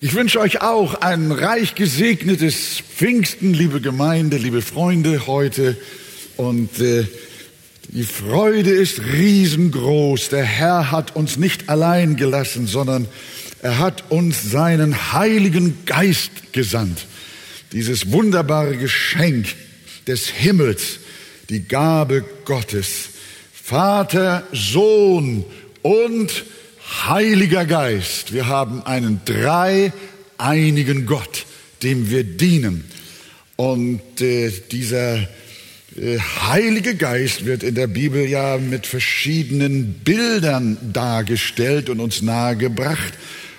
Ich wünsche euch auch ein reich gesegnetes Pfingsten, liebe Gemeinde, liebe Freunde heute. Und äh, die Freude ist riesengroß. Der Herr hat uns nicht allein gelassen, sondern er hat uns seinen Heiligen Geist gesandt. Dieses wunderbare Geschenk des Himmels, die Gabe Gottes. Vater, Sohn und Heiliger Geist. Wir haben einen dreieinigen Gott, dem wir dienen. Und äh, dieser äh, Heilige Geist wird in der Bibel ja mit verschiedenen Bildern dargestellt und uns nahegebracht.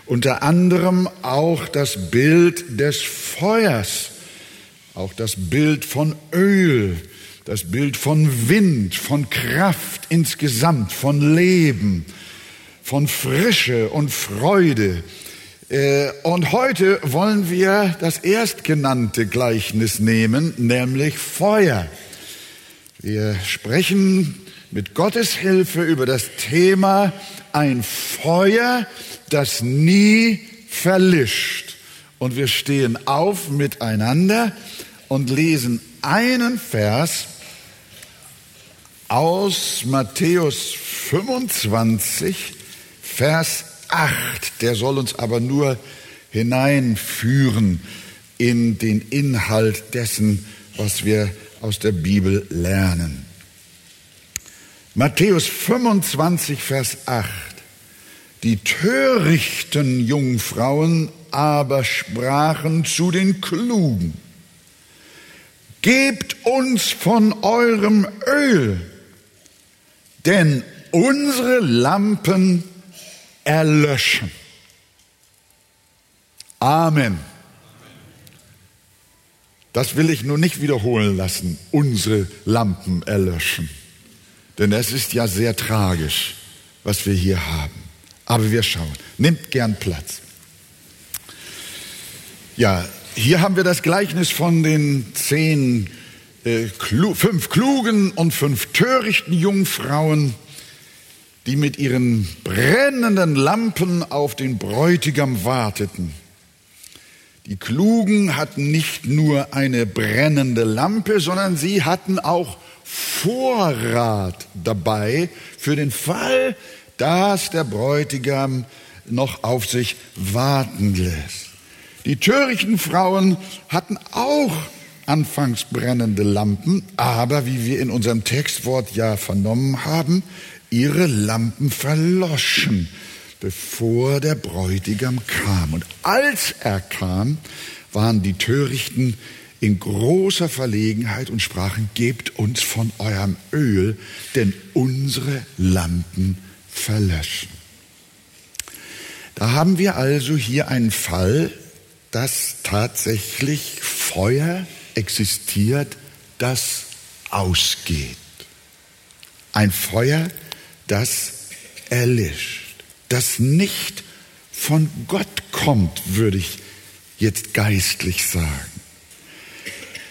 Unter anderem auch das Bild des Feuers, auch das Bild von Öl, das Bild von Wind, von Kraft insgesamt, von Leben von Frische und Freude. Äh, und heute wollen wir das erstgenannte Gleichnis nehmen, nämlich Feuer. Wir sprechen mit Gottes Hilfe über das Thema ein Feuer, das nie verlischt. Und wir stehen auf miteinander und lesen einen Vers aus Matthäus 25, Vers 8, der soll uns aber nur hineinführen in den Inhalt dessen, was wir aus der Bibel lernen. Matthäus 25, Vers 8. Die törichten Jungfrauen aber sprachen zu den Klugen, Gebt uns von eurem Öl, denn unsere Lampen erlöschen. Amen. Das will ich nur nicht wiederholen lassen, unsere Lampen erlöschen. Denn es ist ja sehr tragisch, was wir hier haben. Aber wir schauen. Nimmt gern Platz. Ja, hier haben wir das Gleichnis von den zehn, äh, klu fünf klugen und fünf törichten Jungfrauen die mit ihren brennenden Lampen auf den Bräutigam warteten. Die Klugen hatten nicht nur eine brennende Lampe, sondern sie hatten auch Vorrat dabei für den Fall, dass der Bräutigam noch auf sich warten lässt. Die törichten Frauen hatten auch anfangs brennende Lampen, aber wie wir in unserem Textwort ja vernommen haben, ihre Lampen verloschen, bevor der Bräutigam kam. Und als er kam, waren die Törichten in großer Verlegenheit und sprachen, gebt uns von eurem Öl, denn unsere Lampen verlöschen. Da haben wir also hier einen Fall, dass tatsächlich Feuer existiert, das ausgeht. Ein Feuer, das erlischt, das nicht von Gott kommt, würde ich jetzt geistlich sagen.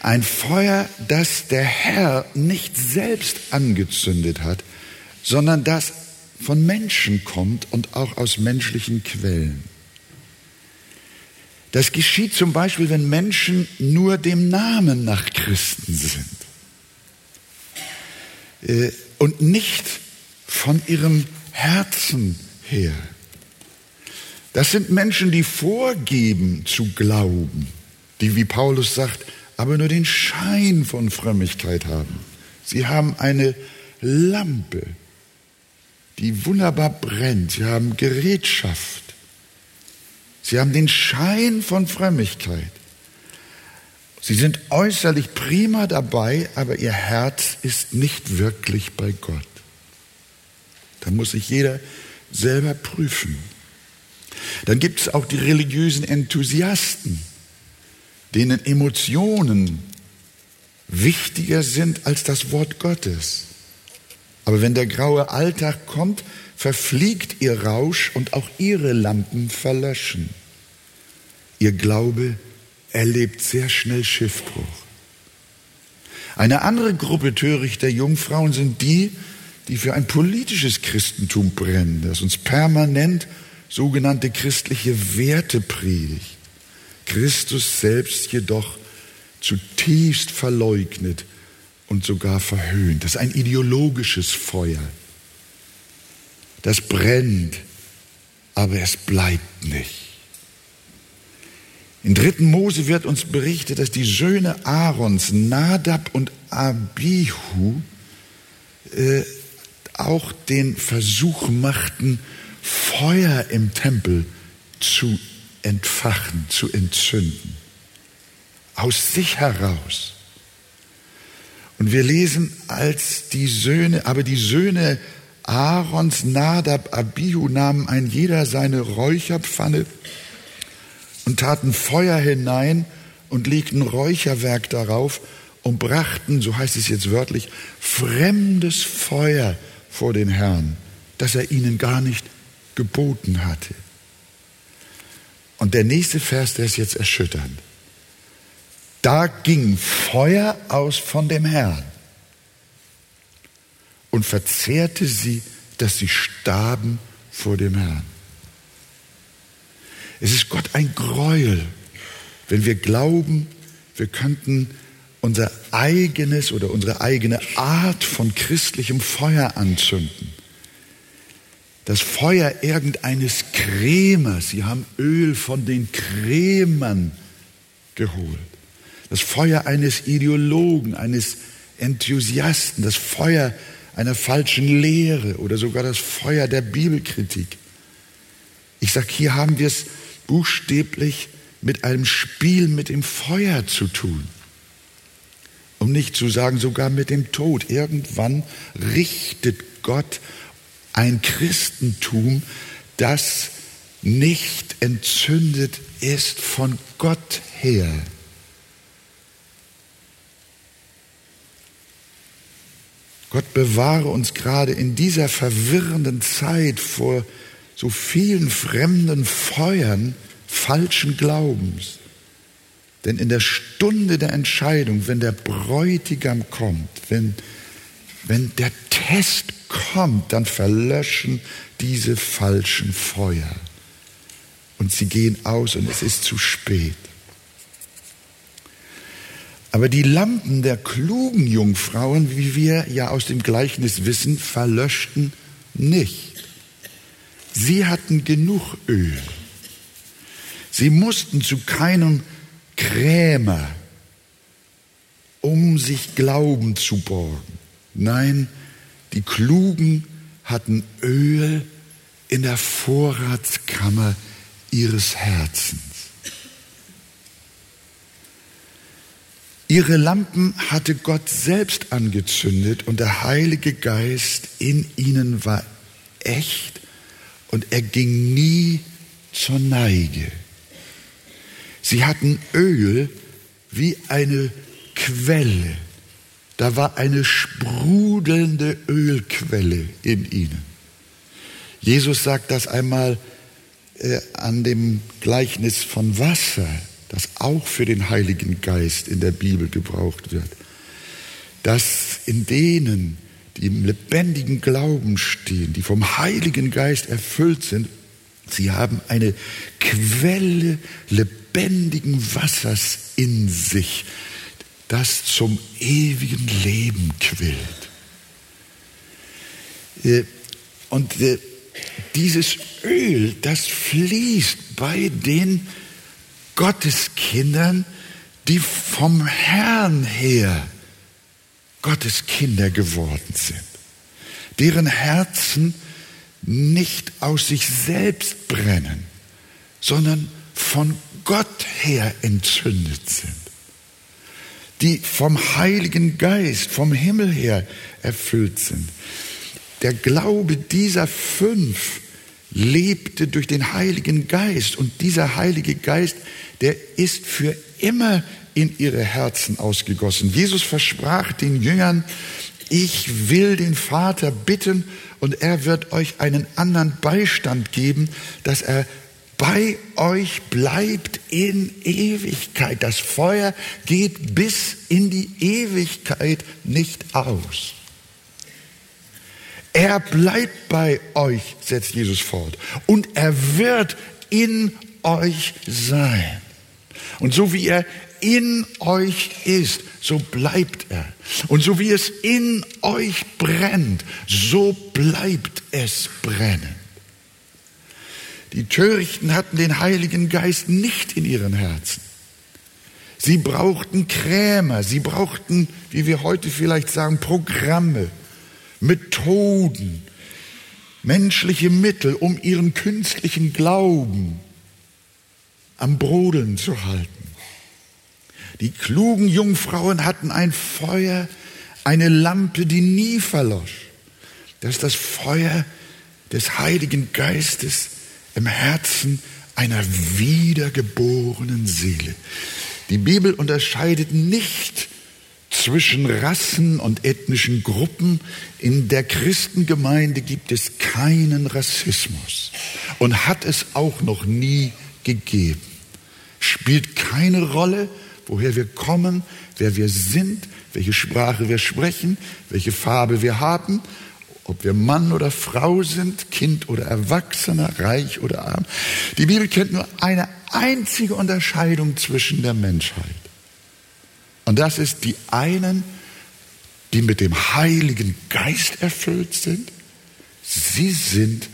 Ein Feuer, das der Herr nicht selbst angezündet hat, sondern das von Menschen kommt und auch aus menschlichen Quellen. Das geschieht zum Beispiel, wenn Menschen nur dem Namen nach Christen sind äh, und nicht von ihrem Herzen her. Das sind Menschen, die vorgeben zu glauben, die, wie Paulus sagt, aber nur den Schein von Frömmigkeit haben. Sie haben eine Lampe, die wunderbar brennt. Sie haben Gerätschaft. Sie haben den Schein von Frömmigkeit. Sie sind äußerlich prima dabei, aber ihr Herz ist nicht wirklich bei Gott. Da muss sich jeder selber prüfen. Dann gibt es auch die religiösen Enthusiasten, denen Emotionen wichtiger sind als das Wort Gottes. Aber wenn der graue Alltag kommt, verfliegt ihr Rausch und auch ihre Lampen verlöschen. Ihr Glaube erlebt sehr schnell Schiffbruch. Eine andere Gruppe törichter Jungfrauen sind die, die für ein politisches Christentum brennen, das uns permanent sogenannte christliche Wertepredigt. Christus selbst jedoch zutiefst verleugnet und sogar verhöhnt. Das ist ein ideologisches Feuer. Das brennt, aber es bleibt nicht. In 3. Mose wird uns berichtet, dass die Söhne Aarons, Nadab und Abihu, äh, auch den Versuch machten, Feuer im Tempel zu entfachen, zu entzünden. Aus sich heraus. Und wir lesen, als die Söhne, aber die Söhne Aarons, Nadab, Abihu nahmen ein jeder seine Räucherpfanne und taten Feuer hinein und legten Räucherwerk darauf und brachten, so heißt es jetzt wörtlich, fremdes Feuer vor den Herrn, das er ihnen gar nicht geboten hatte. Und der nächste Vers, der ist jetzt erschütternd. Da ging Feuer aus von dem Herrn und verzehrte sie, dass sie starben vor dem Herrn. Es ist Gott ein Gräuel, wenn wir glauben, wir könnten unser eigenes oder unsere eigene Art von christlichem Feuer anzünden. Das Feuer irgendeines Krämers, sie haben Öl von den Krämern geholt. Das Feuer eines Ideologen, eines Enthusiasten, das Feuer einer falschen Lehre oder sogar das Feuer der Bibelkritik. Ich sage, hier haben wir es buchstäblich mit einem Spiel mit dem Feuer zu tun um nicht zu sagen sogar mit dem Tod. Irgendwann richtet Gott ein Christentum, das nicht entzündet ist von Gott her. Gott bewahre uns gerade in dieser verwirrenden Zeit vor so vielen fremden Feuern falschen Glaubens. Denn in der Stunde der Entscheidung, wenn der Bräutigam kommt, wenn, wenn der Test kommt, dann verlöschen diese falschen Feuer. Und sie gehen aus und es ist zu spät. Aber die Lampen der klugen Jungfrauen, wie wir ja aus dem Gleichnis wissen, verlöschten nicht. Sie hatten genug Öl. Sie mussten zu keinem Krämer, um sich Glauben zu borgen. Nein, die Klugen hatten Öl in der Vorratskammer ihres Herzens. Ihre Lampen hatte Gott selbst angezündet und der Heilige Geist in ihnen war echt und er ging nie zur Neige. Sie hatten Öl wie eine Quelle. Da war eine sprudelnde Ölquelle in ihnen. Jesus sagt das einmal äh, an dem Gleichnis von Wasser, das auch für den Heiligen Geist in der Bibel gebraucht wird. Dass in denen, die im lebendigen Glauben stehen, die vom Heiligen Geist erfüllt sind, sie haben eine Quelle lebendigen lebendigen Wassers in sich, das zum ewigen Leben quillt. Äh, und äh, dieses Öl, das fließt bei den Gotteskindern, die vom Herrn her Gottes Kinder geworden sind, deren Herzen nicht aus sich selbst brennen, sondern von Gott her entzündet sind, die vom Heiligen Geist, vom Himmel her erfüllt sind. Der Glaube dieser fünf lebte durch den Heiligen Geist und dieser Heilige Geist, der ist für immer in ihre Herzen ausgegossen. Jesus versprach den Jüngern, ich will den Vater bitten und er wird euch einen anderen Beistand geben, dass er bei euch bleibt in Ewigkeit. Das Feuer geht bis in die Ewigkeit nicht aus. Er bleibt bei euch, setzt Jesus fort. Und er wird in euch sein. Und so wie er in euch ist, so bleibt er. Und so wie es in euch brennt, so bleibt es brennen. Die Törichten hatten den Heiligen Geist nicht in ihren Herzen. Sie brauchten Krämer, sie brauchten, wie wir heute vielleicht sagen, Programme, Methoden, menschliche Mittel, um ihren künstlichen Glauben am Brodeln zu halten. Die klugen Jungfrauen hatten ein Feuer, eine Lampe, die nie verlosch. Das ist das Feuer des Heiligen Geistes im Herzen einer wiedergeborenen Seele. Die Bibel unterscheidet nicht zwischen Rassen und ethnischen Gruppen. In der Christengemeinde gibt es keinen Rassismus und hat es auch noch nie gegeben. Spielt keine Rolle, woher wir kommen, wer wir sind, welche Sprache wir sprechen, welche Farbe wir haben, ob wir Mann oder Frau sind, Kind oder Erwachsener, reich oder arm. Die Bibel kennt nur eine einzige Unterscheidung zwischen der Menschheit. Und das ist die einen, die mit dem Heiligen Geist erfüllt sind. Sie sind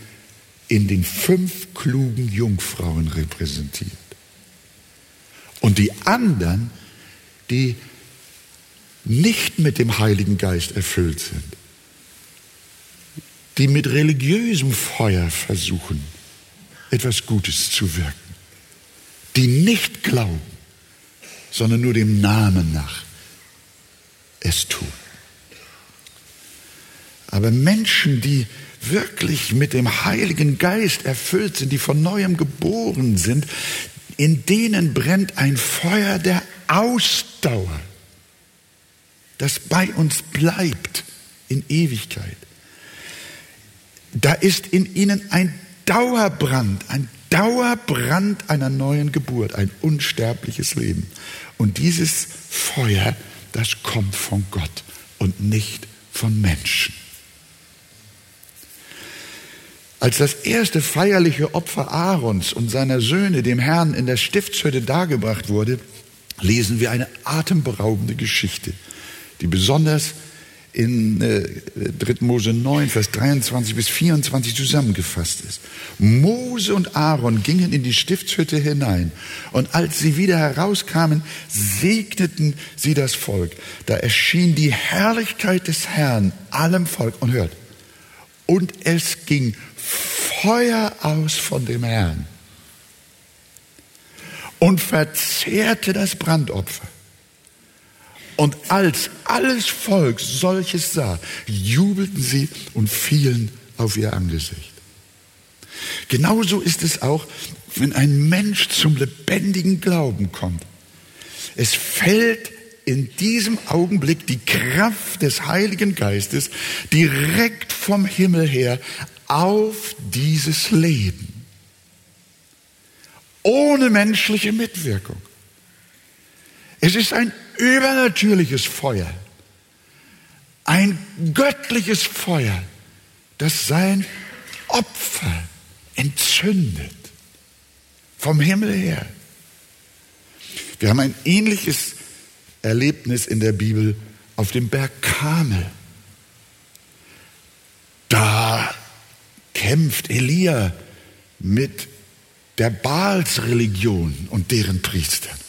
in den fünf klugen Jungfrauen repräsentiert. Und die anderen, die nicht mit dem Heiligen Geist erfüllt sind, die mit religiösem Feuer versuchen, etwas Gutes zu wirken, die nicht glauben, sondern nur dem Namen nach es tun. Aber Menschen, die wirklich mit dem Heiligen Geist erfüllt sind, die von neuem geboren sind, in denen brennt ein Feuer der Ausdauer, das bei uns bleibt in Ewigkeit. Da ist in ihnen ein Dauerbrand, ein Dauerbrand einer neuen Geburt, ein unsterbliches Leben. Und dieses Feuer, das kommt von Gott und nicht von Menschen. Als das erste feierliche Opfer Aarons und seiner Söhne dem Herrn in der Stiftshütte dargebracht wurde, lesen wir eine atemberaubende Geschichte, die besonders in äh, 3. Mose 9, Vers 23 bis 24 zusammengefasst ist. Mose und Aaron gingen in die Stiftshütte hinein und als sie wieder herauskamen, segneten sie das Volk. Da erschien die Herrlichkeit des Herrn allem Volk und hört. Und es ging Feuer aus von dem Herrn und verzehrte das Brandopfer. Und als alles Volk solches sah, jubelten sie und fielen auf ihr Angesicht. Genauso ist es auch, wenn ein Mensch zum lebendigen Glauben kommt. Es fällt in diesem Augenblick die Kraft des Heiligen Geistes direkt vom Himmel her auf dieses Leben. Ohne menschliche Mitwirkung. Es ist ein übernatürliches Feuer, ein göttliches Feuer, das sein Opfer entzündet. Vom Himmel her. Wir haben ein ähnliches Erlebnis in der Bibel auf dem Berg Kamel. Da kämpft Elia mit der Baalsreligion und deren Priestern.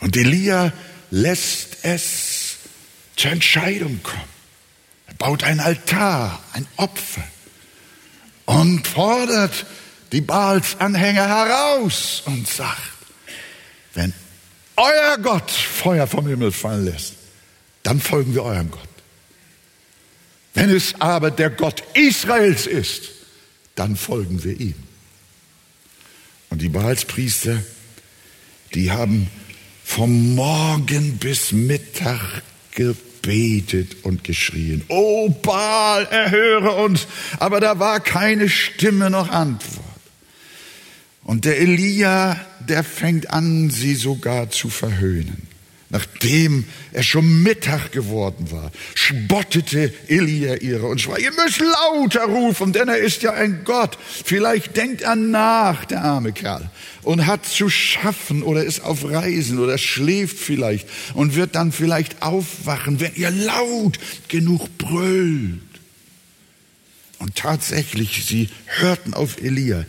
Und Elia lässt es zur Entscheidung kommen. Er baut ein Altar, ein Opfer und fordert die Baals-Anhänger heraus und sagt, wenn euer Gott Feuer vom Himmel fallen lässt, dann folgen wir eurem Gott. Wenn es aber der Gott Israels ist, dann folgen wir ihm. Und die Baalspriester, die haben vom Morgen bis Mittag gebetet und geschrien. Oh Baal, erhöre uns. Aber da war keine Stimme noch Antwort. Und der Elia, der fängt an, sie sogar zu verhöhnen. Nachdem es schon Mittag geworden war, spottete Elia ihre und sprach, ihr müsst lauter rufen, denn er ist ja ein Gott. Vielleicht denkt er nach, der arme Kerl, und hat zu schaffen oder ist auf Reisen oder schläft vielleicht und wird dann vielleicht aufwachen, wenn ihr laut genug brüllt. Und tatsächlich, sie hörten auf Elia.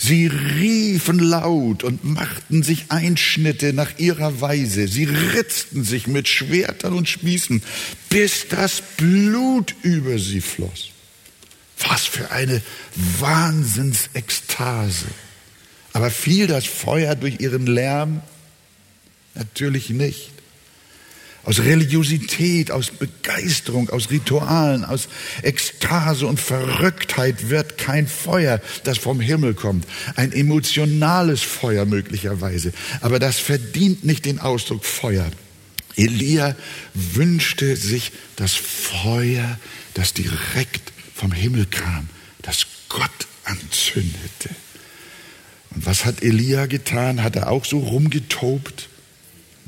Sie riefen laut und machten sich Einschnitte nach ihrer Weise. Sie ritzten sich mit Schwertern und Spießen, bis das Blut über sie floss. Was für eine Wahnsinnsekstase. Aber fiel das Feuer durch ihren Lärm? Natürlich nicht. Aus Religiosität, aus Begeisterung, aus Ritualen, aus Ekstase und Verrücktheit wird kein Feuer, das vom Himmel kommt. Ein emotionales Feuer möglicherweise. Aber das verdient nicht den Ausdruck Feuer. Elia wünschte sich das Feuer, das direkt vom Himmel kam, das Gott anzündete. Und was hat Elia getan? Hat er auch so rumgetobt?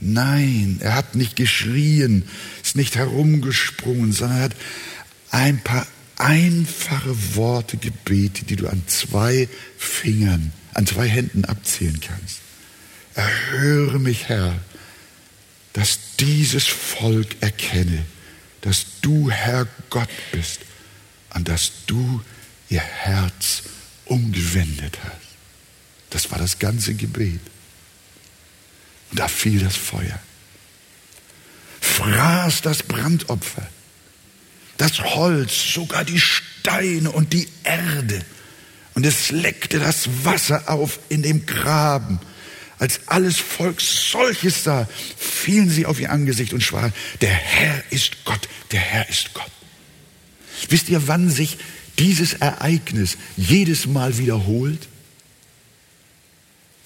Nein, er hat nicht geschrien, ist nicht herumgesprungen, sondern er hat ein paar einfache Worte gebetet, die du an zwei Fingern, an zwei Händen abzählen kannst. Erhöre mich, Herr, dass dieses Volk erkenne, dass du Herr Gott bist und dass du ihr Herz umgewendet hast. Das war das ganze Gebet. Da fiel das Feuer. Fraß das Brandopfer, das Holz, sogar die Steine und die Erde. Und es leckte das Wasser auf in dem Graben. Als alles Volk solches sah, fielen sie auf ihr Angesicht und sprachen, der Herr ist Gott, der Herr ist Gott. Wisst ihr, wann sich dieses Ereignis jedes Mal wiederholt?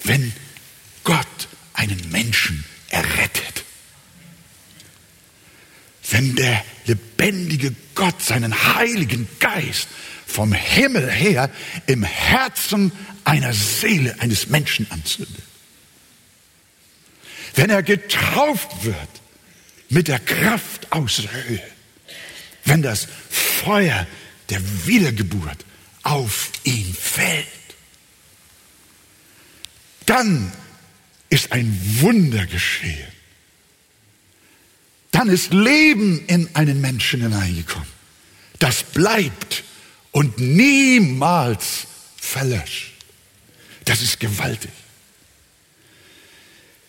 Wenn Gott einen Menschen errettet. Wenn der lebendige Gott seinen heiligen Geist vom Himmel her im Herzen einer Seele eines Menschen anzündet. Wenn er getauft wird mit der Kraft aus der Höhe. Wenn das Feuer der Wiedergeburt auf ihn fällt. Dann ist ein Wunder geschehen. Dann ist Leben in einen Menschen hineingekommen. Das bleibt und niemals verlöscht. Das ist gewaltig.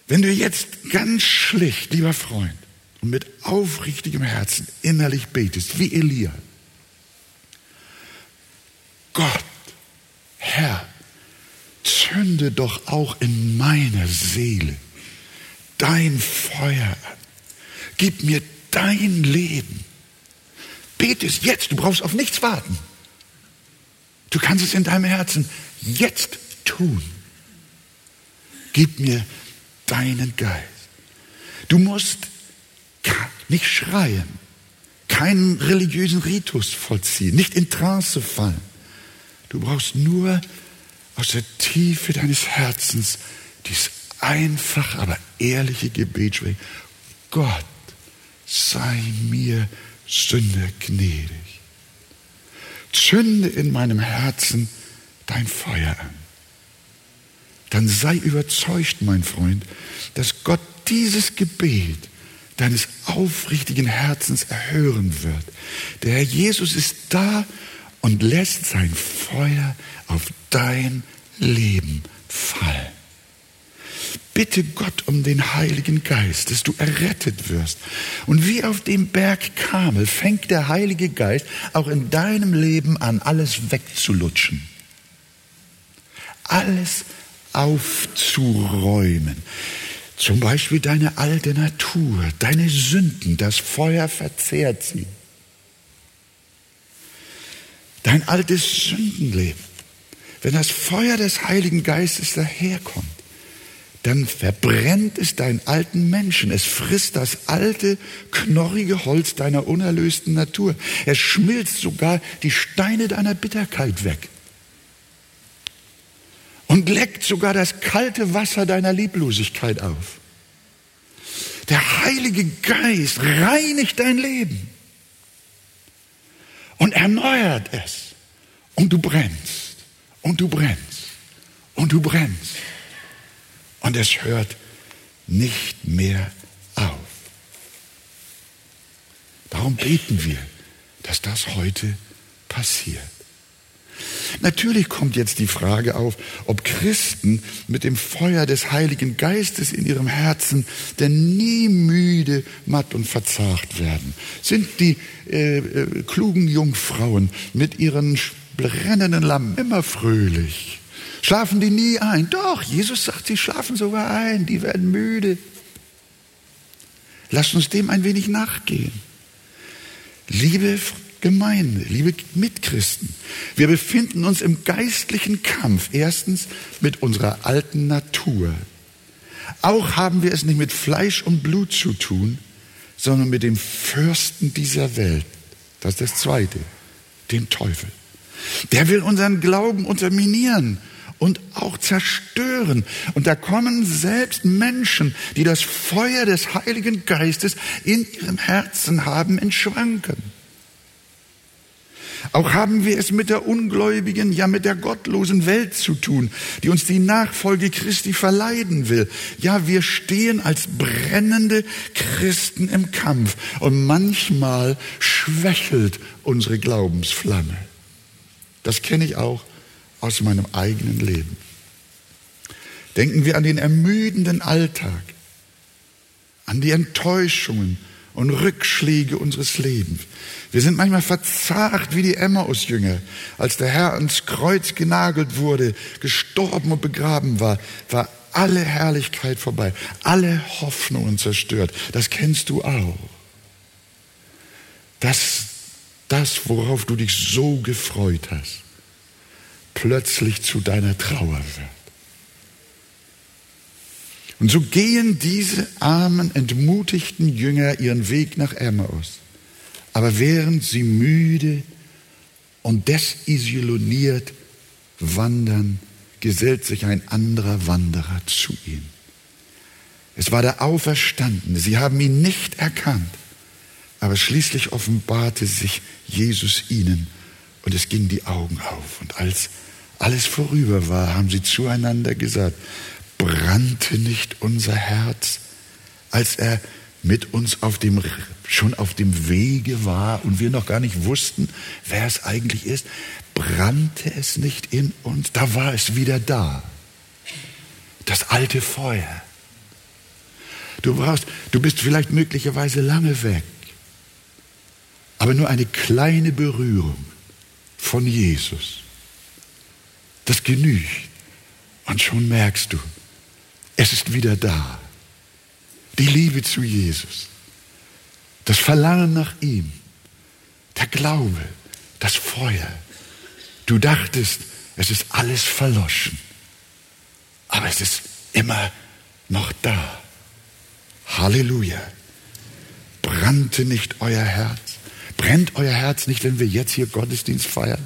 Wenn du jetzt ganz schlicht, lieber Freund, und mit aufrichtigem Herzen innerlich betest, wie Elia, Gott, Herr, zünde doch auch in meiner Seele dein Feuer an. Gib mir dein Leben. Bete es jetzt, du brauchst auf nichts warten. Du kannst es in deinem Herzen jetzt tun. Gib mir deinen Geist. Du musst nicht schreien, keinen religiösen Ritus vollziehen, nicht in Trance fallen. Du brauchst nur aus der Tiefe deines Herzens dieses einfach, aber ehrliche Gebet sprechen. Gott, sei mir Sünder gnädig. Zünde in meinem Herzen dein Feuer an. Dann sei überzeugt, mein Freund, dass Gott dieses Gebet deines aufrichtigen Herzens erhören wird. Der Herr Jesus ist da und lässt sein Feuer auf dein Leben fallen. Bitte Gott um den Heiligen Geist, dass du errettet wirst. Und wie auf dem Berg Kamel fängt der Heilige Geist auch in deinem Leben an, alles wegzulutschen. Alles aufzuräumen. Zum Beispiel deine alte Natur, deine Sünden, das Feuer verzehrt sie dein altes Sündenleben, wenn das Feuer des Heiligen Geistes daherkommt, dann verbrennt es deinen alten Menschen. Es frisst das alte, knorrige Holz deiner unerlösten Natur. Es schmilzt sogar die Steine deiner Bitterkeit weg. Und leckt sogar das kalte Wasser deiner Lieblosigkeit auf. Der Heilige Geist reinigt dein Leben und erneuert es. Und du brennst und du brennst und du brennst. Und es hört nicht mehr auf. Darum beten wir, dass das heute passiert. Natürlich kommt jetzt die Frage auf, ob Christen mit dem Feuer des Heiligen Geistes in ihrem Herzen denn nie müde, matt und verzagt werden. Sind die äh, äh, klugen Jungfrauen mit ihren brennenden Lampen immer fröhlich? Schlafen die nie ein? Doch, Jesus sagt, sie schlafen sogar ein, die werden müde. Lasst uns dem ein wenig nachgehen. Liebe Gemeinde, liebe Mitchristen, wir befinden uns im geistlichen Kampf. Erstens mit unserer alten Natur. Auch haben wir es nicht mit Fleisch und Blut zu tun, sondern mit dem Fürsten dieser Welt. Das ist das Zweite, dem Teufel. Der will unseren Glauben unterminieren und auch zerstören. Und da kommen selbst Menschen, die das Feuer des Heiligen Geistes in ihrem Herzen haben, in Schwanken. Auch haben wir es mit der ungläubigen, ja mit der gottlosen Welt zu tun, die uns die Nachfolge Christi verleiden will. Ja, wir stehen als brennende Christen im Kampf und manchmal schwächelt unsere Glaubensflamme. Das kenne ich auch aus meinem eigenen Leben. Denken wir an den ermüdenden Alltag, an die Enttäuschungen und Rückschläge unseres Lebens. Wir sind manchmal verzagt wie die Emmaus-Jünger. Als der Herr ans Kreuz genagelt wurde, gestorben und begraben war, war alle Herrlichkeit vorbei, alle Hoffnungen zerstört. Das kennst du auch. Dass das, worauf du dich so gefreut hast, plötzlich zu deiner Trauer wird. Und so gehen diese armen, entmutigten Jünger ihren Weg nach Emmaus. Aber während sie müde und desillusioniert wandern, gesellt sich ein anderer Wanderer zu ihnen. Es war der Auferstandene. Sie haben ihn nicht erkannt. Aber schließlich offenbarte sich Jesus ihnen und es gingen die Augen auf. Und als alles vorüber war, haben sie zueinander gesagt, brannte nicht unser Herz, als er mit uns auf dem, schon auf dem Wege war und wir noch gar nicht wussten, wer es eigentlich ist, brannte es nicht in uns, da war es wieder da. Das alte Feuer. Du brauchst, du bist vielleicht möglicherweise lange weg, aber nur eine kleine Berührung von Jesus. Das genügt. Und schon merkst du, es ist wieder da. Die Liebe zu Jesus, das Verlangen nach ihm, der Glaube, das Feuer. Du dachtest, es ist alles verloschen, aber es ist immer noch da. Halleluja. Brannte nicht euer Herz? Brennt euer Herz nicht, wenn wir jetzt hier Gottesdienst feiern?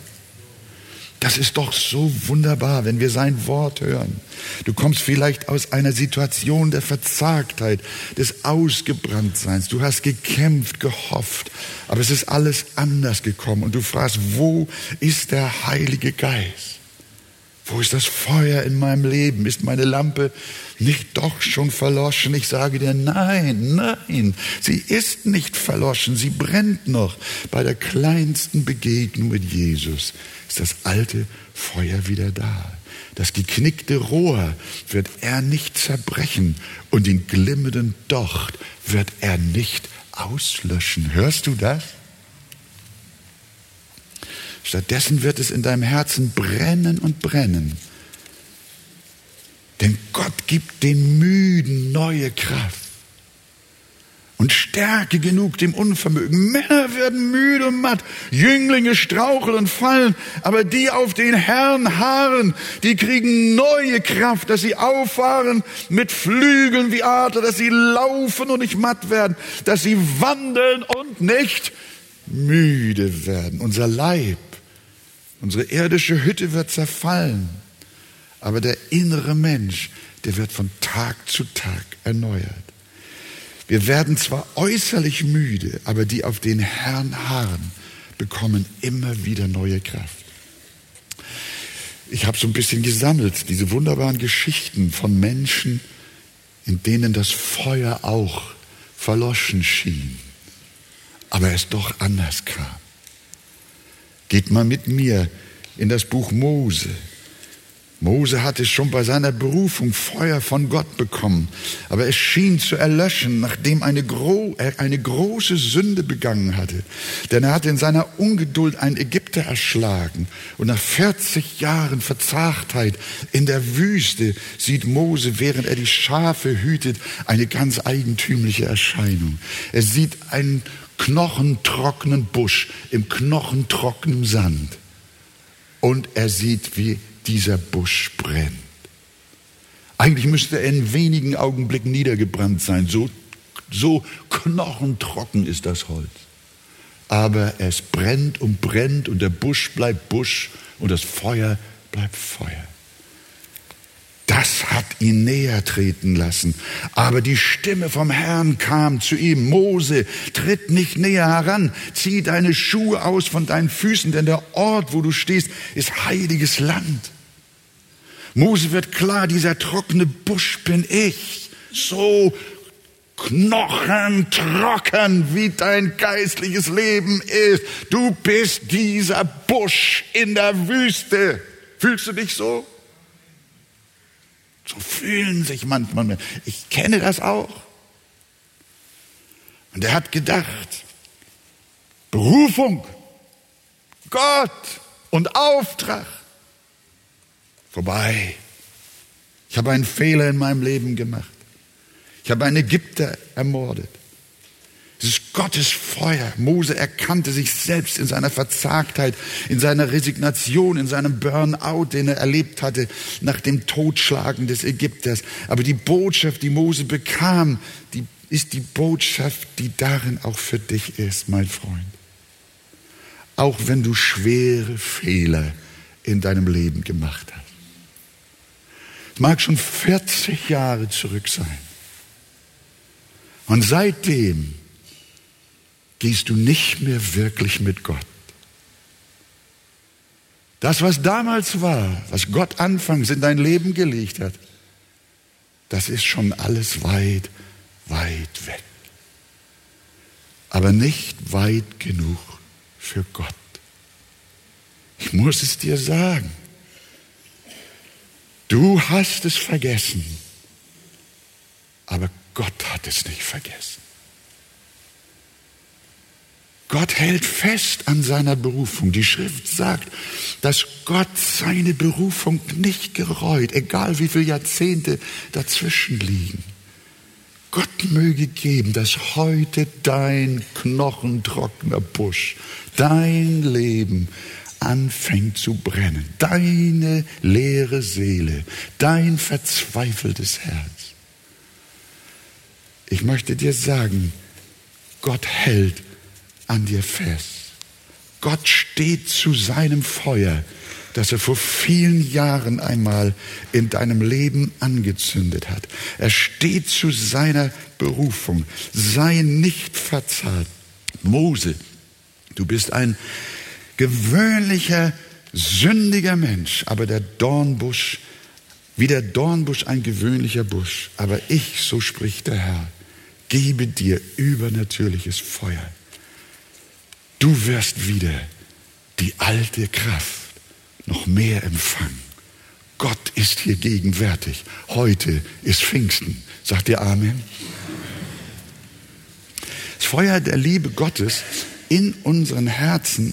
Das ist doch so wunderbar, wenn wir sein Wort hören. Du kommst vielleicht aus einer Situation der Verzagtheit, des Ausgebranntseins. Du hast gekämpft, gehofft, aber es ist alles anders gekommen. Und du fragst, wo ist der Heilige Geist? Wo ist das Feuer in meinem Leben? Ist meine Lampe nicht doch schon verloschen? Ich sage dir, nein, nein, sie ist nicht verloschen, sie brennt noch bei der kleinsten Begegnung mit Jesus ist das alte Feuer wieder da. Das geknickte Rohr wird er nicht zerbrechen und den glimmenden Docht wird er nicht auslöschen. Hörst du das? Stattdessen wird es in deinem Herzen brennen und brennen. Denn Gott gibt den Müden neue Kraft und Stärke genug dem Unvermögen. Männer werden müde und matt, Jünglinge straucheln und fallen, aber die auf den Herrn harren, die kriegen neue Kraft, dass sie auffahren mit Flügeln wie Adler, dass sie laufen und nicht matt werden, dass sie wandeln und nicht müde werden. Unser Leib, unsere irdische Hütte wird zerfallen, aber der innere Mensch, der wird von Tag zu Tag erneuert. Wir werden zwar äußerlich müde, aber die auf den Herrn harren, bekommen immer wieder neue Kraft. Ich habe so ein bisschen gesammelt, diese wunderbaren Geschichten von Menschen, in denen das Feuer auch verloschen schien, aber es doch anders kam. Geht mal mit mir in das Buch Mose. Mose hatte schon bei seiner Berufung Feuer von Gott bekommen, aber es schien zu erlöschen, nachdem eine gro er eine große Sünde begangen hatte. Denn er hatte in seiner Ungeduld einen Ägypter erschlagen und nach 40 Jahren Verzagtheit in der Wüste sieht Mose, während er die Schafe hütet, eine ganz eigentümliche Erscheinung. Er sieht einen knochentrockenen Busch im knochentrockenen Sand und er sieht, wie dieser Busch brennt. Eigentlich müsste er in wenigen Augenblicken niedergebrannt sein. So, so knochentrocken ist das Holz. Aber es brennt und brennt und der Busch bleibt Busch und das Feuer bleibt Feuer. Das hat ihn näher treten lassen. Aber die Stimme vom Herrn kam zu ihm. Mose, tritt nicht näher heran. Zieh deine Schuhe aus von deinen Füßen, denn der Ort, wo du stehst, ist heiliges Land. Mose wird klar, dieser trockene Busch bin ich. So knochentrocken, wie dein geistliches Leben ist. Du bist dieser Busch in der Wüste. Fühlst du dich so? So fühlen sich manchmal. Ich kenne das auch. Und er hat gedacht, Berufung, Gott und Auftrag. Vorbei. Ich habe einen Fehler in meinem Leben gemacht. Ich habe einen Ägypter ermordet. Es ist Gottes Feuer. Mose erkannte sich selbst in seiner Verzagtheit, in seiner Resignation, in seinem Burnout, den er erlebt hatte nach dem Totschlagen des Ägypters. Aber die Botschaft, die Mose bekam, die ist die Botschaft, die darin auch für dich ist, mein Freund. Auch wenn du schwere Fehler in deinem Leben gemacht hast. Es mag schon 40 Jahre zurück sein. Und seitdem gehst du nicht mehr wirklich mit Gott. Das, was damals war, was Gott anfangs in dein Leben gelegt hat, das ist schon alles weit, weit weg. Aber nicht weit genug für Gott. Ich muss es dir sagen. Du hast es vergessen, aber Gott hat es nicht vergessen. Gott hält fest an seiner Berufung. Die Schrift sagt, dass Gott seine Berufung nicht gereut, egal wie viele Jahrzehnte dazwischen liegen. Gott möge geben, dass heute dein knochentrockener Busch, dein Leben anfängt zu brennen. Deine leere Seele, dein verzweifeltes Herz. Ich möchte dir sagen, Gott hält an dir fest. Gott steht zu seinem Feuer, das er vor vielen Jahren einmal in deinem Leben angezündet hat. Er steht zu seiner Berufung. Sei nicht verzahlt. Mose, du bist ein gewöhnlicher, sündiger Mensch, aber der Dornbusch, wie der Dornbusch ein gewöhnlicher Busch. Aber ich, so spricht der Herr, gebe dir übernatürliches Feuer Du wirst wieder die alte Kraft noch mehr empfangen. Gott ist hier gegenwärtig. Heute ist Pfingsten. Sagt ihr Amen? Das Feuer der Liebe Gottes in unseren Herzen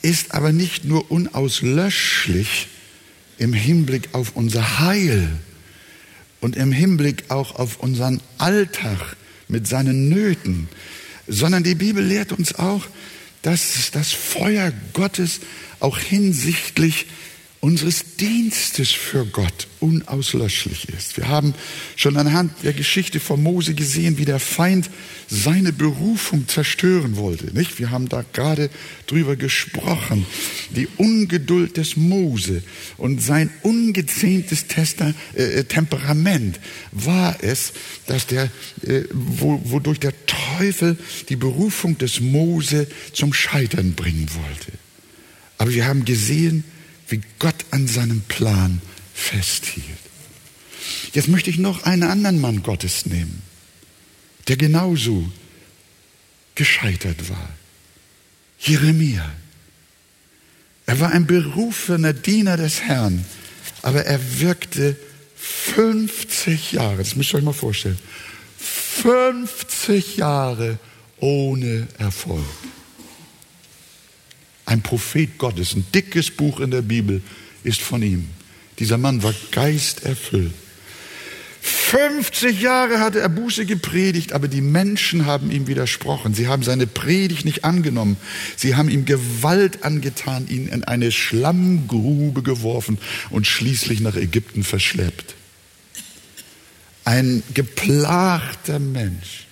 ist aber nicht nur unauslöschlich im Hinblick auf unser Heil und im Hinblick auch auf unseren Alltag mit seinen Nöten, sondern die Bibel lehrt uns auch, dass das Feuer Gottes auch hinsichtlich unseres Dienstes für Gott unauslöschlich ist. Wir haben schon anhand der Geschichte von Mose gesehen, wie der Feind seine Berufung zerstören wollte. Nicht? Wir haben da gerade drüber gesprochen. Die Ungeduld des Mose und sein ungezähmtes Tester, äh, Temperament war es, dass der, äh, wo, wodurch der Teufel die Berufung des Mose zum Scheitern bringen wollte. Aber wir haben gesehen, wie Gott an seinem Plan festhielt. Jetzt möchte ich noch einen anderen Mann Gottes nehmen, der genauso gescheitert war. Jeremia. Er war ein berufener Diener des Herrn, aber er wirkte 50 Jahre, das müsst ihr euch mal vorstellen, 50 Jahre ohne Erfolg ein Prophet Gottes, ein dickes Buch in der Bibel ist von ihm. Dieser Mann war geisterfüllt. 50 Jahre hatte er Buße gepredigt, aber die Menschen haben ihm widersprochen. Sie haben seine Predigt nicht angenommen. Sie haben ihm Gewalt angetan, ihn in eine Schlammgrube geworfen und schließlich nach Ägypten verschleppt. Ein geplagter Mensch.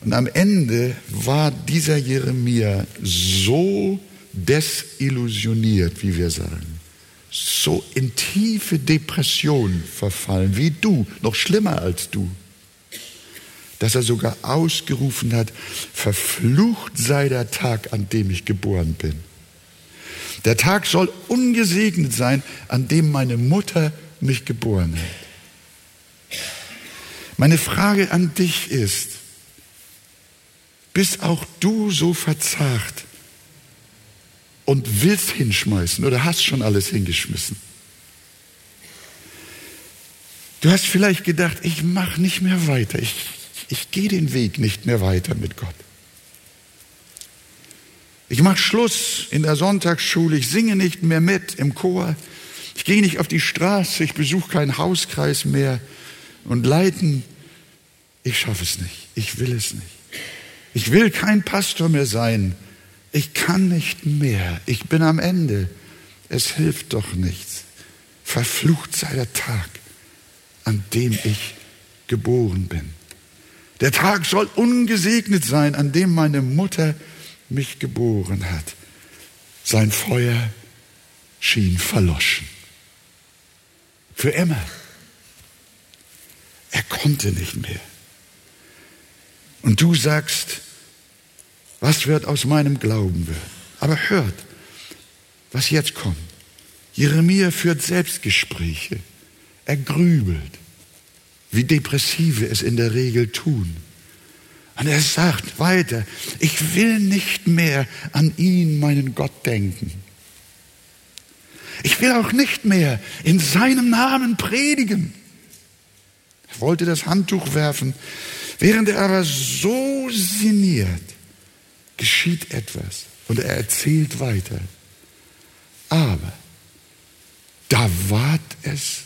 Und am Ende war dieser Jeremia so desillusioniert, wie wir sagen, so in tiefe Depression verfallen, wie du, noch schlimmer als du, dass er sogar ausgerufen hat, verflucht sei der Tag, an dem ich geboren bin. Der Tag soll ungesegnet sein, an dem meine Mutter mich geboren hat. Meine Frage an dich ist, bist auch du so verzagt, und willst hinschmeißen oder hast schon alles hingeschmissen. Du hast vielleicht gedacht, ich mache nicht mehr weiter, ich, ich gehe den Weg nicht mehr weiter mit Gott. Ich mache Schluss in der Sonntagsschule, ich singe nicht mehr mit im Chor, ich gehe nicht auf die Straße, ich besuche keinen Hauskreis mehr. Und leiten, ich schaffe es nicht, ich will es nicht. Ich will kein Pastor mehr sein, ich kann nicht mehr, ich bin am Ende, es hilft doch nichts. Verflucht sei der Tag, an dem ich geboren bin. Der Tag soll ungesegnet sein, an dem meine Mutter mich geboren hat. Sein Feuer schien verloschen. Für immer. Er konnte nicht mehr. Und du sagst, was wird aus meinem Glauben werden? Aber hört, was jetzt kommt. Jeremia führt Selbstgespräche. Er grübelt, wie Depressive es in der Regel tun. Und er sagt weiter, ich will nicht mehr an ihn, meinen Gott, denken. Ich will auch nicht mehr in seinem Namen predigen. Er wollte das Handtuch werfen, während er aber so sinniert, geschieht etwas. Und er erzählt weiter. Aber da ward es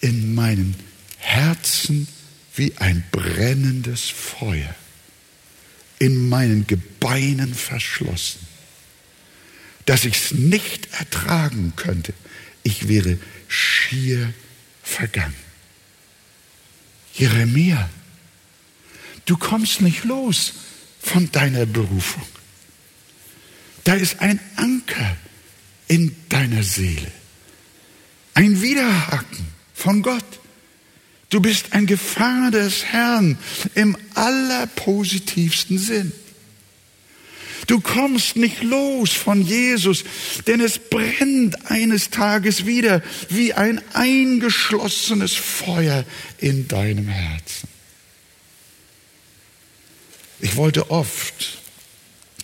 in meinem Herzen wie ein brennendes Feuer, in meinen Gebeinen verschlossen, dass ich es nicht ertragen könnte. Ich wäre schier vergangen. Jeremia, du kommst nicht los von deiner Berufung. Da ist ein Anker in deiner Seele, ein Widerhaken von Gott. Du bist ein Gefangener des Herrn im allerpositivsten Sinn. Du kommst nicht los von Jesus, denn es brennt eines Tages wieder wie ein eingeschlossenes Feuer in deinem Herzen. Ich wollte oft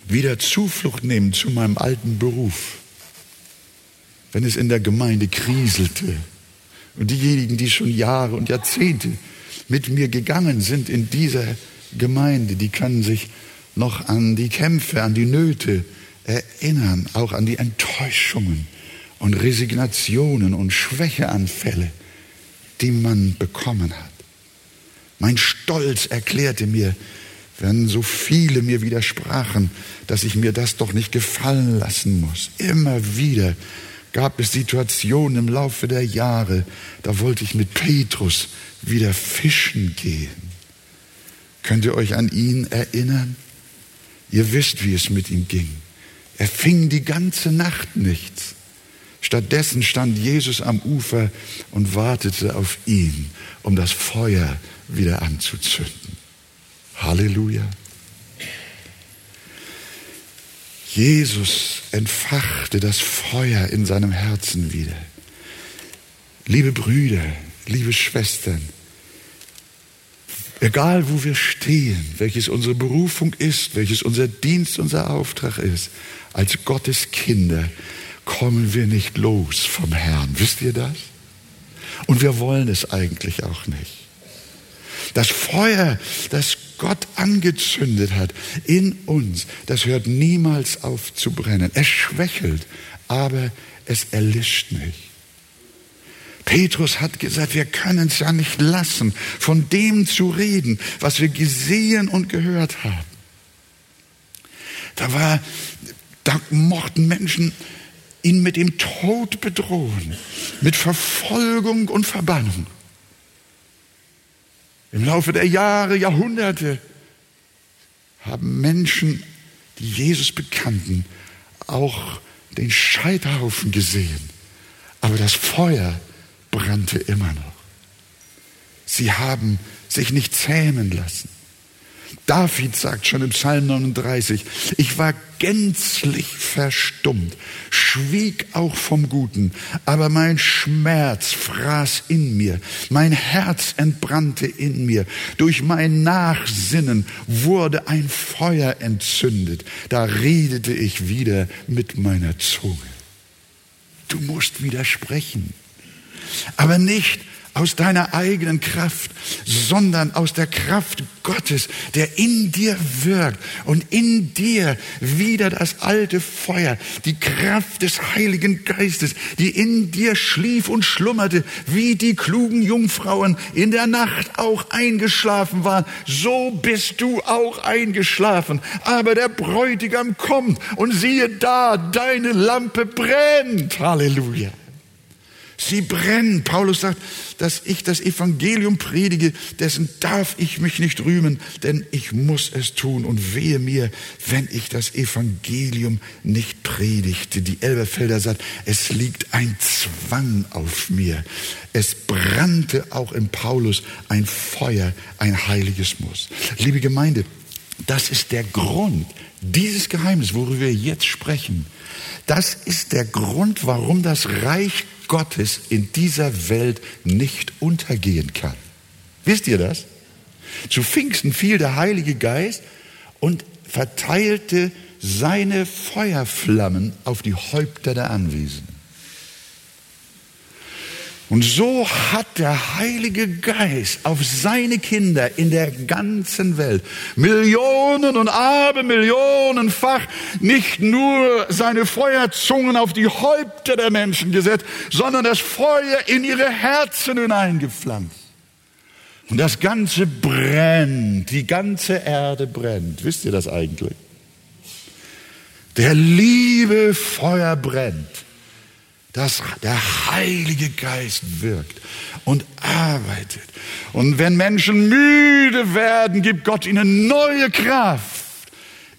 wieder Zuflucht nehmen zu meinem alten Beruf, wenn es in der Gemeinde kriselte. Und diejenigen, die schon Jahre und Jahrzehnte mit mir gegangen sind in dieser Gemeinde, die können sich noch an die Kämpfe, an die Nöte erinnern, auch an die Enttäuschungen und Resignationen und Schwächeanfälle, die man bekommen hat. Mein Stolz erklärte mir, wenn so viele mir widersprachen, dass ich mir das doch nicht gefallen lassen muss. Immer wieder gab es Situationen im Laufe der Jahre, da wollte ich mit Petrus wieder fischen gehen. Könnt ihr euch an ihn erinnern? Ihr wisst, wie es mit ihm ging. Er fing die ganze Nacht nichts. Stattdessen stand Jesus am Ufer und wartete auf ihn, um das Feuer wieder anzuzünden. Halleluja. Jesus entfachte das Feuer in seinem Herzen wieder. Liebe Brüder, liebe Schwestern, egal wo wir stehen, welches unsere Berufung ist, welches unser Dienst, unser Auftrag ist, als Gottes Kinder kommen wir nicht los vom Herrn. Wisst ihr das? Und wir wollen es eigentlich auch nicht. Das Feuer, das Gott angezündet hat in uns, das hört niemals auf zu brennen. Es schwächelt, aber es erlischt nicht. Petrus hat gesagt, wir können es ja nicht lassen, von dem zu reden, was wir gesehen und gehört haben. Da war, da mochten Menschen ihn mit dem Tod bedrohen, mit Verfolgung und Verbannung. Im Laufe der Jahre, Jahrhunderte haben Menschen, die Jesus bekannten, auch den Scheiterhaufen gesehen. Aber das Feuer brannte immer noch. Sie haben sich nicht zähmen lassen. David sagt schon im Psalm 39, ich war gänzlich verstummt, schwieg auch vom Guten, aber mein Schmerz fraß in mir, mein Herz entbrannte in mir, durch mein Nachsinnen wurde ein Feuer entzündet, da redete ich wieder mit meiner Zunge. Du musst widersprechen, aber nicht aus deiner eigenen Kraft, sondern aus der Kraft Gottes, der in dir wirkt und in dir wieder das alte Feuer, die Kraft des Heiligen Geistes, die in dir schlief und schlummerte, wie die klugen Jungfrauen in der Nacht auch eingeschlafen waren, so bist du auch eingeschlafen. Aber der Bräutigam kommt und siehe da, deine Lampe brennt. Halleluja. Sie brennen. Paulus sagt, dass ich das Evangelium predige, dessen darf ich mich nicht rühmen, denn ich muss es tun und wehe mir, wenn ich das Evangelium nicht predigte. Die Elberfelder sagt, es liegt ein Zwang auf mir. Es brannte auch in Paulus ein Feuer, ein heiliges Muss. Liebe Gemeinde, das ist der Grund, dieses Geheimnis, worüber wir jetzt sprechen, das ist der Grund, warum das Reich Gottes in dieser Welt nicht untergehen kann. Wisst ihr das? Zu Pfingsten fiel der Heilige Geist und verteilte seine Feuerflammen auf die Häupter der Anwesenden. Und so hat der Heilige Geist auf seine Kinder in der ganzen Welt Millionen und Abermillionenfach nicht nur seine Feuerzungen auf die Häupter der Menschen gesetzt, sondern das Feuer in ihre Herzen hineingepflanzt. Und das Ganze brennt, die ganze Erde brennt. Wisst ihr das eigentlich? Der liebe Feuer brennt dass der Heilige Geist wirkt und arbeitet. Und wenn Menschen müde werden, gibt Gott ihnen neue Kraft.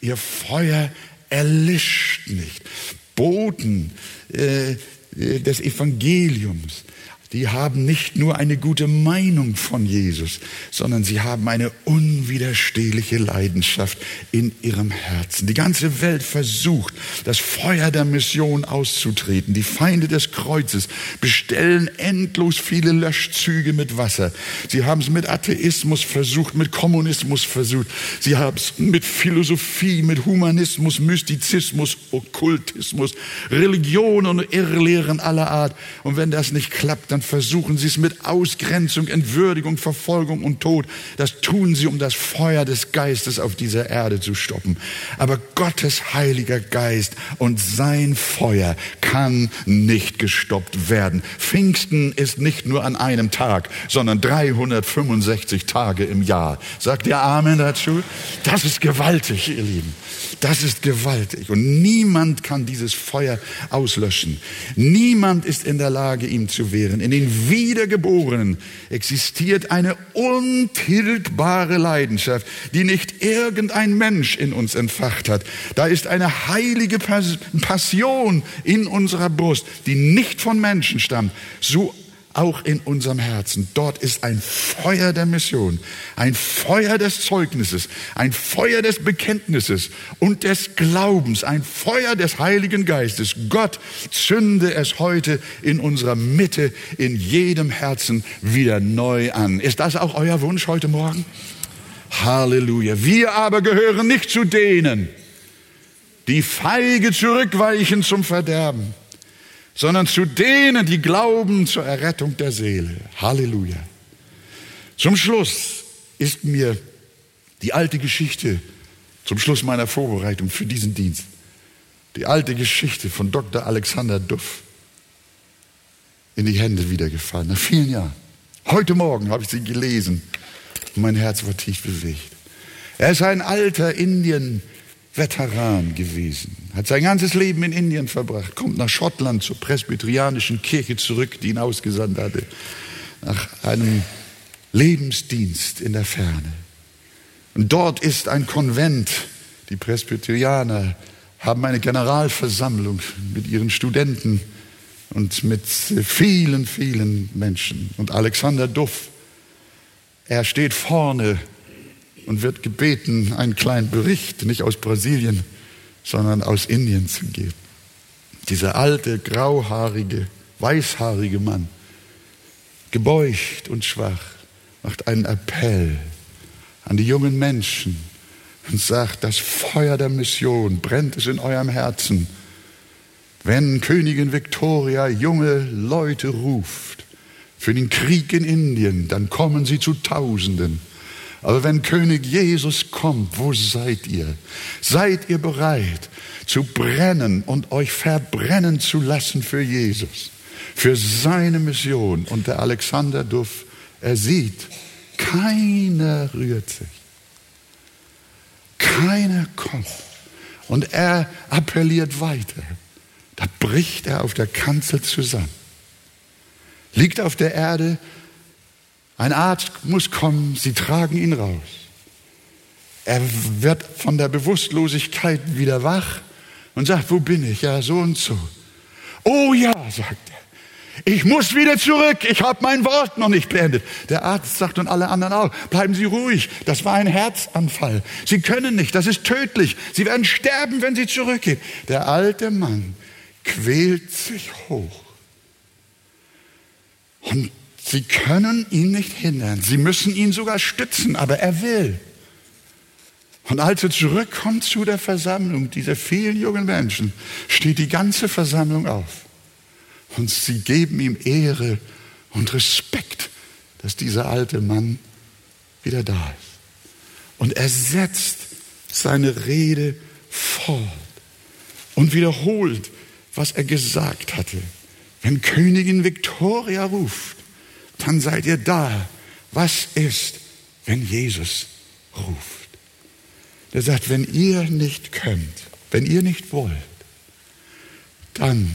Ihr Feuer erlischt nicht. Boten äh, des Evangeliums die haben nicht nur eine gute Meinung von Jesus, sondern sie haben eine unwiderstehliche Leidenschaft in ihrem Herzen. Die ganze Welt versucht, das Feuer der Mission auszutreten. Die Feinde des Kreuzes bestellen endlos viele Löschzüge mit Wasser. Sie haben es mit Atheismus versucht, mit Kommunismus versucht. Sie haben es mit Philosophie, mit Humanismus, Mystizismus, Okkultismus, Religion und Irrlehren aller Art. Und wenn das nicht klappt, dann dann versuchen sie es mit Ausgrenzung, Entwürdigung, Verfolgung und Tod. Das tun sie, um das Feuer des Geistes auf dieser Erde zu stoppen. Aber Gottes Heiliger Geist und sein Feuer kann nicht gestoppt werden. Pfingsten ist nicht nur an einem Tag, sondern 365 Tage im Jahr. Sagt ihr Amen dazu? Das ist gewaltig, ihr Lieben. Das ist gewaltig. Und niemand kann dieses Feuer auslöschen. Niemand ist in der Lage, ihm zu wehren. In den Wiedergeborenen existiert eine untilgbare Leidenschaft, die nicht irgendein Mensch in uns entfacht hat. Da ist eine heilige Passion in unserer Brust, die nicht von Menschen stammt. So auch in unserem Herzen. Dort ist ein Feuer der Mission, ein Feuer des Zeugnisses, ein Feuer des Bekenntnisses und des Glaubens, ein Feuer des Heiligen Geistes. Gott zünde es heute in unserer Mitte, in jedem Herzen wieder neu an. Ist das auch euer Wunsch heute Morgen? Halleluja. Wir aber gehören nicht zu denen, die feige zurückweichen zum Verderben sondern zu denen, die glauben zur Errettung der Seele. Halleluja. Zum Schluss ist mir die alte Geschichte, zum Schluss meiner Vorbereitung für diesen Dienst, die alte Geschichte von Dr. Alexander Duff in die Hände wiedergefallen, nach vielen Jahren. Heute Morgen habe ich sie gelesen und mein Herz war tief bewegt. Er ist ein alter Indien- Veteran gewesen, hat sein ganzes Leben in Indien verbracht, kommt nach Schottland zur presbyterianischen Kirche zurück, die ihn ausgesandt hatte, nach einem Lebensdienst in der Ferne. Und dort ist ein Konvent. Die Presbyterianer haben eine Generalversammlung mit ihren Studenten und mit vielen, vielen Menschen. Und Alexander Duff, er steht vorne und wird gebeten, einen kleinen Bericht, nicht aus Brasilien, sondern aus Indien zu geben. Dieser alte, grauhaarige, weißhaarige Mann, gebeugt und schwach, macht einen Appell an die jungen Menschen und sagt, das Feuer der Mission brennt es in eurem Herzen. Wenn Königin Victoria junge Leute ruft für den Krieg in Indien, dann kommen sie zu Tausenden. Aber wenn König Jesus kommt, wo seid ihr? Seid ihr bereit zu brennen und euch verbrennen zu lassen für Jesus, für seine Mission? Und der Alexander Duff, er sieht, keiner rührt sich. Keiner kommt. Und er appelliert weiter. Da bricht er auf der Kanzel zusammen. Liegt auf der Erde, ein Arzt muss kommen, sie tragen ihn raus. Er wird von der Bewusstlosigkeit wieder wach und sagt, wo bin ich? Ja, so und so. Oh ja, sagt er. Ich muss wieder zurück. Ich habe mein Wort noch nicht beendet. Der Arzt sagt und alle anderen auch, bleiben Sie ruhig. Das war ein Herzanfall. Sie können nicht. Das ist tödlich. Sie werden sterben, wenn Sie zurückgehen. Der alte Mann quält sich hoch und Sie können ihn nicht hindern. Sie müssen ihn sogar stützen, aber er will. Und als er zurückkommt zu der Versammlung dieser vielen jungen Menschen, steht die ganze Versammlung auf. Und sie geben ihm Ehre und Respekt, dass dieser alte Mann wieder da ist. Und er setzt seine Rede fort und wiederholt, was er gesagt hatte. Wenn Königin Victoria ruft, dann seid ihr da. Was ist, wenn Jesus ruft? Der sagt, wenn ihr nicht könnt, wenn ihr nicht wollt, dann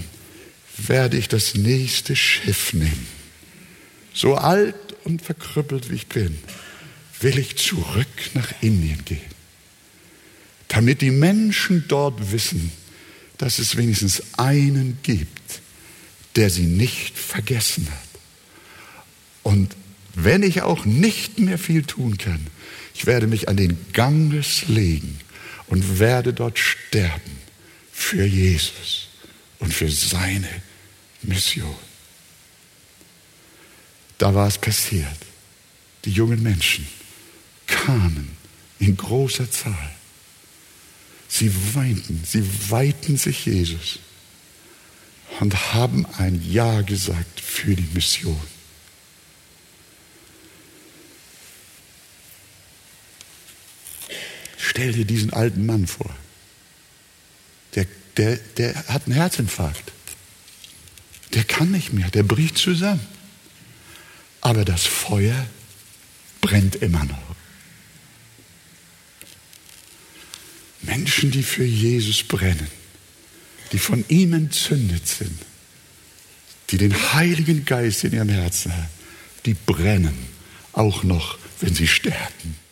werde ich das nächste Schiff nehmen. So alt und verkrüppelt wie ich bin, will ich zurück nach Indien gehen, damit die Menschen dort wissen, dass es wenigstens einen gibt, der sie nicht vergessen hat. Und wenn ich auch nicht mehr viel tun kann, ich werde mich an den Ganges legen und werde dort sterben für Jesus und für seine Mission. Da war es passiert. Die jungen Menschen kamen in großer Zahl. Sie weinten, sie weihten sich Jesus. und haben ein Ja gesagt für die Mission. Stell dir diesen alten Mann vor. Der, der, der hat einen Herzinfarkt. Der kann nicht mehr, der bricht zusammen. Aber das Feuer brennt immer noch. Menschen, die für Jesus brennen, die von ihm entzündet sind, die den Heiligen Geist in ihrem Herzen haben, die brennen auch noch, wenn sie sterben.